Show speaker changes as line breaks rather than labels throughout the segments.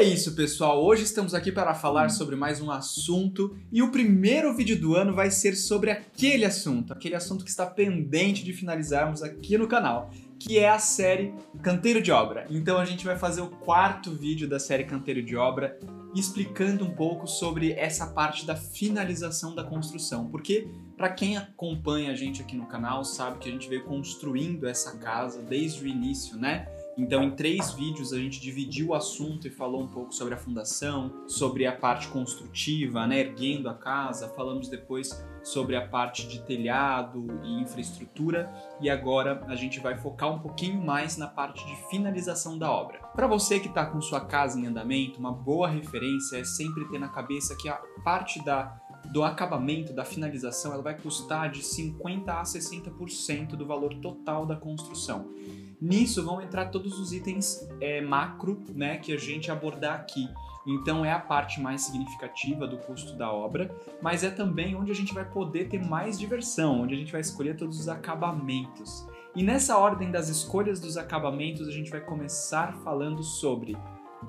é isso, pessoal. Hoje estamos aqui para falar sobre mais um assunto e o primeiro vídeo do ano vai ser sobre aquele assunto, aquele assunto que está pendente de finalizarmos aqui no canal, que é a série Canteiro de Obra. Então a gente vai fazer o quarto vídeo da série Canteiro de Obra explicando um pouco sobre essa parte da finalização da construção, porque para quem acompanha a gente aqui no canal sabe que a gente veio construindo essa casa desde o início, né? Então, em três vídeos, a gente dividiu o assunto e falou um pouco sobre a fundação, sobre a parte construtiva, né, erguendo a casa. Falamos depois sobre a parte de telhado e infraestrutura. E agora a gente vai focar um pouquinho mais na parte de finalização da obra. Para você que está com sua casa em andamento, uma boa referência é sempre ter na cabeça que a parte da do acabamento, da finalização, ela vai custar de 50 a 60% do valor total da construção. Nisso vão entrar todos os itens é, macro né, que a gente abordar aqui. Então é a parte mais significativa do custo da obra, mas é também onde a gente vai poder ter mais diversão, onde a gente vai escolher todos os acabamentos. E nessa ordem das escolhas dos acabamentos, a gente vai começar falando sobre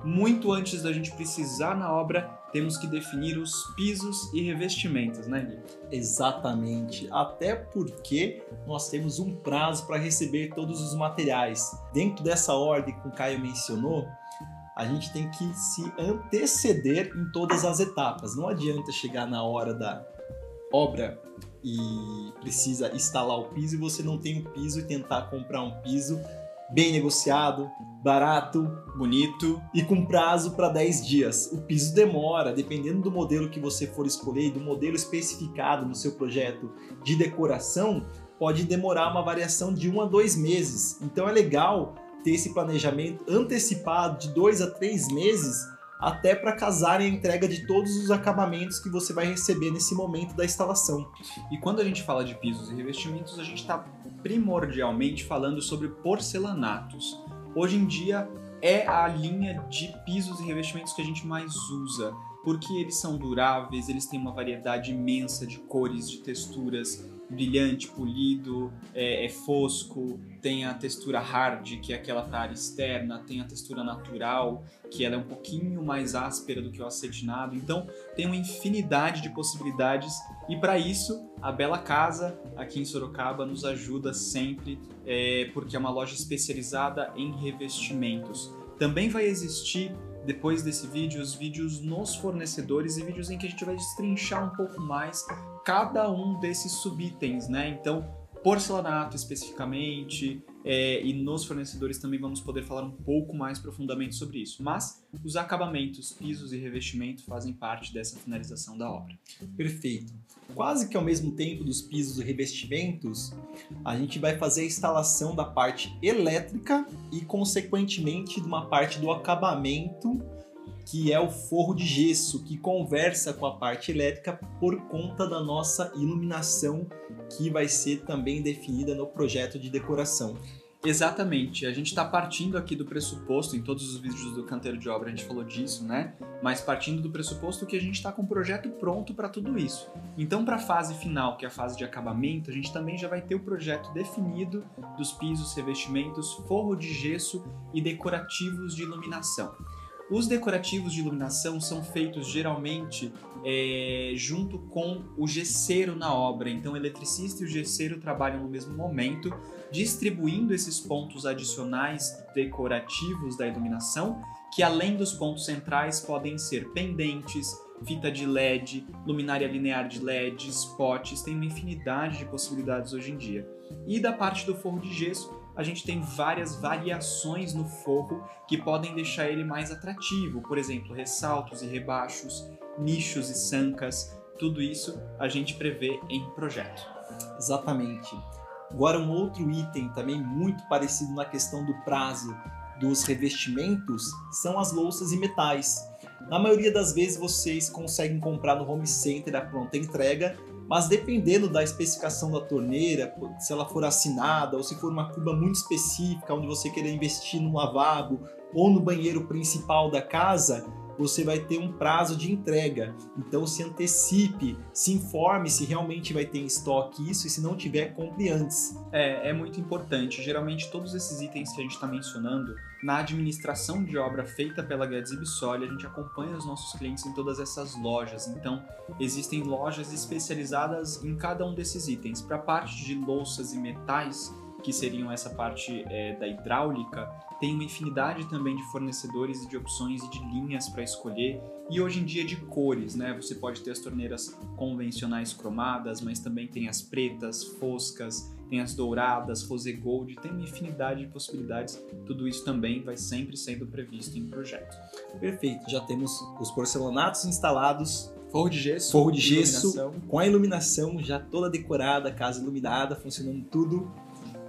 muito antes da gente precisar na obra, temos que definir os pisos e revestimentos, né, Gui?
Exatamente. Até porque nós temos um prazo para receber todos os materiais. Dentro dessa ordem que o Caio mencionou, a gente tem que se anteceder em todas as etapas. Não adianta chegar na hora da obra e precisa instalar o piso e você não tem o piso e tentar comprar um piso bem negociado, barato, bonito e com prazo para 10 dias. O piso demora, dependendo do modelo que você for escolher, do modelo especificado no seu projeto de decoração, pode demorar uma variação de 1 a 2 meses. Então é legal ter esse planejamento antecipado de 2 a 3 meses até para casar a entrega de todos os acabamentos que você vai receber nesse momento da instalação.
E quando a gente fala de pisos e revestimentos, a gente está primordialmente falando sobre porcelanatos. Hoje em dia é a linha de pisos e revestimentos que a gente mais usa, porque eles são duráveis, eles têm uma variedade imensa de cores, de texturas, brilhante, polido, é, é, fosco, tem a textura hard, que é aquela área externa, tem a textura natural, que ela é um pouquinho mais áspera do que o acetinado. Então, tem uma infinidade de possibilidades e para isso, a Bela Casa, aqui em Sorocaba, nos ajuda sempre, é, porque é uma loja especializada em revestimentos. Também vai existir depois desse vídeo, os vídeos nos fornecedores e vídeos em que a gente vai destrinchar um pouco mais cada um desses subitens, né? Então, porcelanato especificamente, é, e nos fornecedores também vamos poder falar um pouco mais profundamente sobre isso. Mas os acabamentos, pisos e revestimento fazem parte dessa finalização da obra.
Perfeito. Quase que ao mesmo tempo dos pisos e revestimentos, a gente vai fazer a instalação da parte elétrica e, consequentemente, de uma parte do acabamento que é o forro de gesso, que conversa com a parte elétrica por conta da nossa iluminação, que vai ser também definida no projeto de decoração.
Exatamente, a gente está partindo aqui do pressuposto, em todos os vídeos do canteiro de obra a gente falou disso, né? Mas partindo do pressuposto que a gente está com o projeto pronto para tudo isso. Então, para a fase final, que é a fase de acabamento, a gente também já vai ter o projeto definido dos pisos, revestimentos, forro de gesso e decorativos de iluminação. Os decorativos de iluminação são feitos geralmente é, junto com o gesseiro na obra. Então, o eletricista e o gesseiro trabalham no mesmo momento, distribuindo esses pontos adicionais decorativos da iluminação, que além dos pontos centrais podem ser pendentes, fita de LED, luminária linear de LED, spots, tem uma infinidade de possibilidades hoje em dia. E da parte do forro de gesso, a gente tem várias variações no forro que podem deixar ele mais atrativo, por exemplo, ressaltos e rebaixos, nichos e sancas, tudo isso a gente prevê em projeto.
Exatamente. Agora um outro item também muito parecido na questão do prazo dos revestimentos são as louças e metais. Na maioria das vezes vocês conseguem comprar no home center a pronta entrega mas dependendo da especificação da torneira, se ela for assinada ou se for uma cuba muito específica, onde você querer investir no lavabo ou no banheiro principal da casa, você vai ter um prazo de entrega. Então se antecipe, se informe se realmente vai ter em estoque isso e se não tiver, compre antes.
É, é muito importante. Geralmente todos esses itens que a gente está mencionando, na administração de obra feita pela Guedes Bissoli, a gente acompanha os nossos clientes em todas essas lojas. Então existem lojas especializadas em cada um desses itens. Para a parte de louças e metais, que seriam essa parte é, da hidráulica, tem uma infinidade também de fornecedores e de opções e de linhas para escolher e hoje em dia de cores, né? Você pode ter as torneiras convencionais cromadas, mas também tem as pretas, foscas, tem as douradas, rose gold, tem uma infinidade de possibilidades. Tudo isso também vai sempre sendo previsto em projeto.
Perfeito, já temos os porcelanatos instalados,
Forro de gesso,
forro de gesso,
iluminação.
com a iluminação já toda decorada, casa iluminada, funcionando tudo.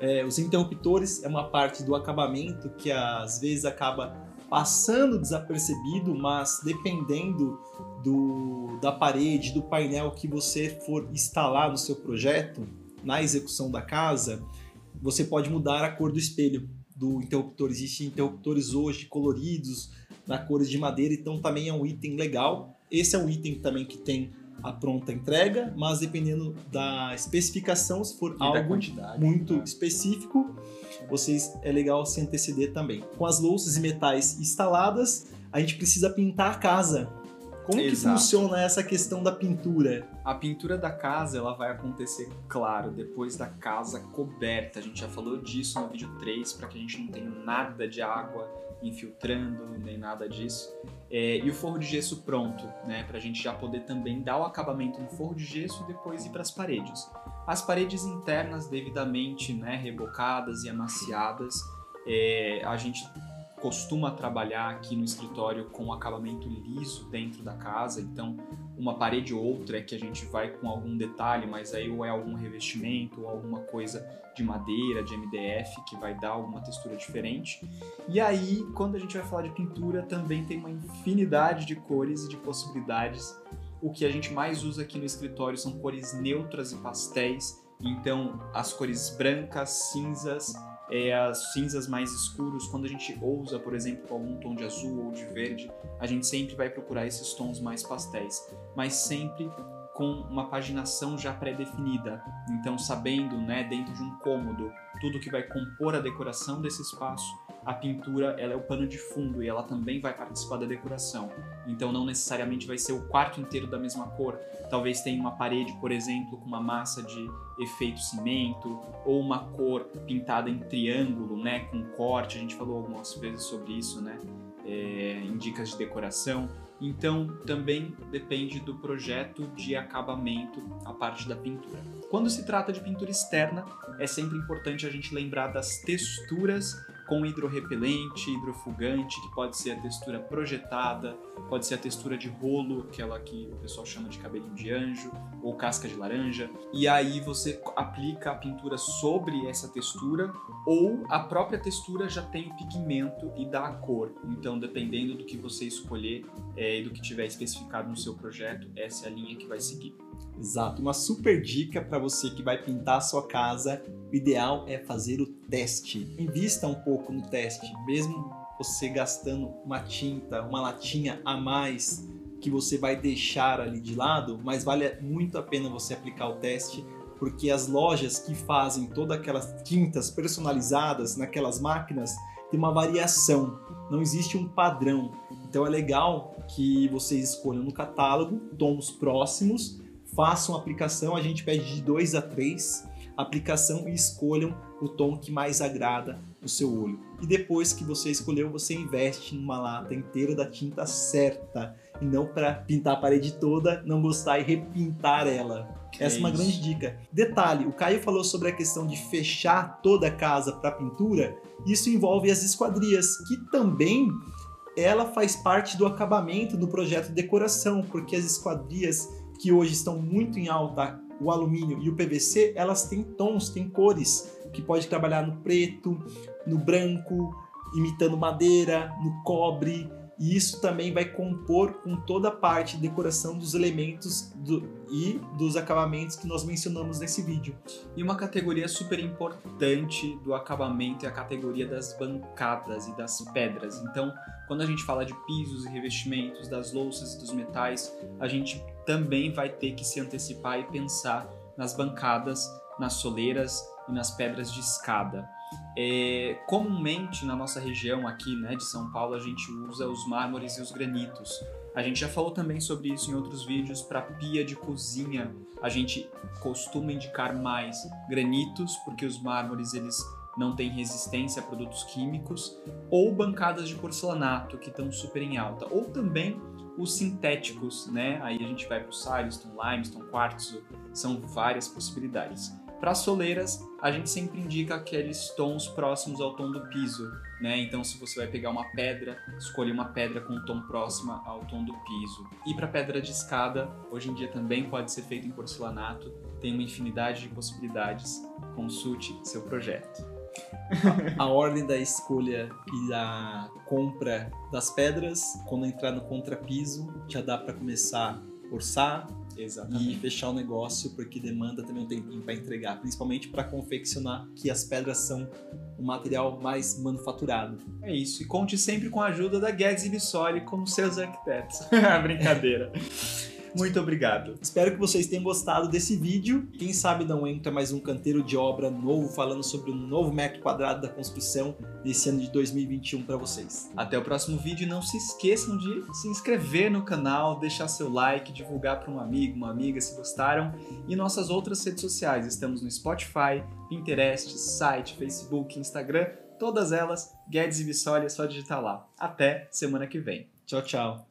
É, os interruptores é uma parte do acabamento que às vezes acaba passando desapercebido, mas dependendo do, da parede, do painel que você for instalar no seu projeto, na execução da casa, você pode mudar a cor do espelho do interruptor. Existem interruptores hoje coloridos, na cores de madeira, então também é um item legal. Esse é um item também que tem a pronta entrega, mas dependendo da especificação, se for
E
algo muito específico, vocês é legal se anteceder também. Com as louças e metais instaladas, a gente precisa pintar a casa. Como que
Exato.
funciona essa questão da pintura?
A pintura da casa ela vai acontecer, claro, depois da casa coberta. A gente já falou disso no vídeo 3, para que a gente não tenha nada de água infiltrando, nem nada disso. É, e o forro de gesso pronto, né, para a gente já poder também dar o acabamento no forro de gesso e depois ir para as paredes. As paredes internas devidamente né, rebocadas e amaciadas, é, a gente costuma trabalhar aqui no escritório com acabamento liso dentro da casa, então uma parede ou outra é que a gente vai com algum detalhe, mas aí ou é algum revestimento ou alguma coisa de madeira, de MDF que vai dar alguma textura diferente. E aí, quando a gente vai falar de pintura, também tem uma infinidade de cores e de possibilidades. O que a gente mais usa aqui no escritório são cores neutras e pastéis, então as cores brancas, cinzas, é, as cinzas mais escuros, quando a gente ousa, por exemplo, com algum tom de azul ou de verde, a gente sempre vai procurar esses tons mais pastéis, mas sempre com uma paginação já pré-definida. Então, sabendo, né, dentro de um cômodo, tudo que vai compor a decoração desse espaço, a pintura ela é o pano de fundo e ela também vai participar da decoração. Então, não necessariamente vai ser o quarto inteiro da mesma cor. Talvez tenha uma parede, por exemplo, com uma massa de efeito cimento ou uma cor pintada em triângulo, né, com corte. A gente falou algumas vezes sobre isso, né, é, em dicas de decoração. Então, também depende do projeto de acabamento a parte da pintura. Quando se trata de pintura externa, é sempre importante a gente lembrar das texturas com hidrorrepelente, hidrofugante, que pode ser a textura projetada, pode ser a textura de rolo, aquela que o pessoal chama de cabelinho de anjo, ou casca de laranja. E aí você aplica a pintura sobre essa textura, ou a própria textura já tem o pigmento e dá a cor. Então, dependendo do que você escolher é, e do que tiver especificado no seu projeto, essa é a linha que vai seguir.
Exato, uma super dica para você que vai pintar a sua casa. O ideal é fazer o teste. Invista um pouco no teste, mesmo você gastando uma tinta, uma latinha a mais que você vai deixar ali de lado, mas vale muito a pena você aplicar o teste, porque as lojas que fazem todas aquelas tintas personalizadas naquelas máquinas tem uma variação, não existe um padrão. Então é legal que vocês escolham no catálogo tons próximos façam a aplicação, a gente pede de 2 a 3 aplicação e escolham o tom que mais agrada o seu olho. E depois que você escolheu, você investe numa lata inteira da tinta certa e não para pintar a parede toda, não gostar e repintar ela. Essa é uma
isso.
grande dica. Detalhe, o Caio falou sobre a questão de fechar toda a casa para pintura. Isso envolve as esquadrias, que também ela faz parte do acabamento do projeto de decoração, porque as esquadrias que hoje estão muito em alta, o alumínio e o PVC, elas têm tons, têm cores, que pode trabalhar no preto, no branco, imitando madeira, no cobre, e isso também vai compor com toda a parte de decoração dos elementos do- e dos acabamentos que nós mencionamos nesse vídeo.
E uma categoria super importante do acabamento é a categoria das bancadas e das pedras. Então, quando quando a gente fala de pisos e revestimentos, das louças e dos metais, a gente também vai ter que se antecipar e pensar nas bancadas, nas soleiras e nas pedras de escada. É, comumente na nossa região aqui né, de São Paulo a gente usa os mármores e os granitos. A gente já falou também sobre isso em outros vídeos. Para pia de cozinha, a gente costuma indicar mais granitos, porque os mármores eles não têm resistência a produtos químicos, ou bancadas de porcelanato que estão super em alta, ou também os sintéticos, né? Aí a gente vai para o silestone, limestone, quartzo, são várias possibilidades. Para soleiras, a gente sempre indica aqueles tons próximos ao tom do piso, né? Então, se você vai pegar uma pedra, escolha uma pedra com um tom próximo ao tom do piso. E para pedra de escada, hoje em dia também pode ser feito em porcelanato, tem uma infinidade de possibilidades. Consulte seu projeto.
a, a ordem da escolha e da compra das pedras, quando entrar no contrapiso, já dá para começar a orçar,
Exatamente.
e fechar o negócio, porque demanda também um tempinho para entregar, principalmente para confeccionar, que as pedras são um material mais manufaturado.
É isso, e conte sempre com a ajuda da Guedes e Bissoli como seus arquitetos. Brincadeira. Muito obrigado.
Espero que vocês tenham gostado desse vídeo. Quem sabe não entra mais um canteiro de obra novo falando sobre o novo metro quadrado da construção desse ano de 2021 para vocês.
Até o próximo vídeo e não se esqueçam de se inscrever no canal, deixar seu like, divulgar para um amigo, uma amiga se gostaram e nossas outras redes sociais. Estamos no Spotify, Pinterest, site, Facebook, Instagram, todas elas, Guedes e Bissoli, é só digitar lá. Até semana que vem.
Tchau, tchau.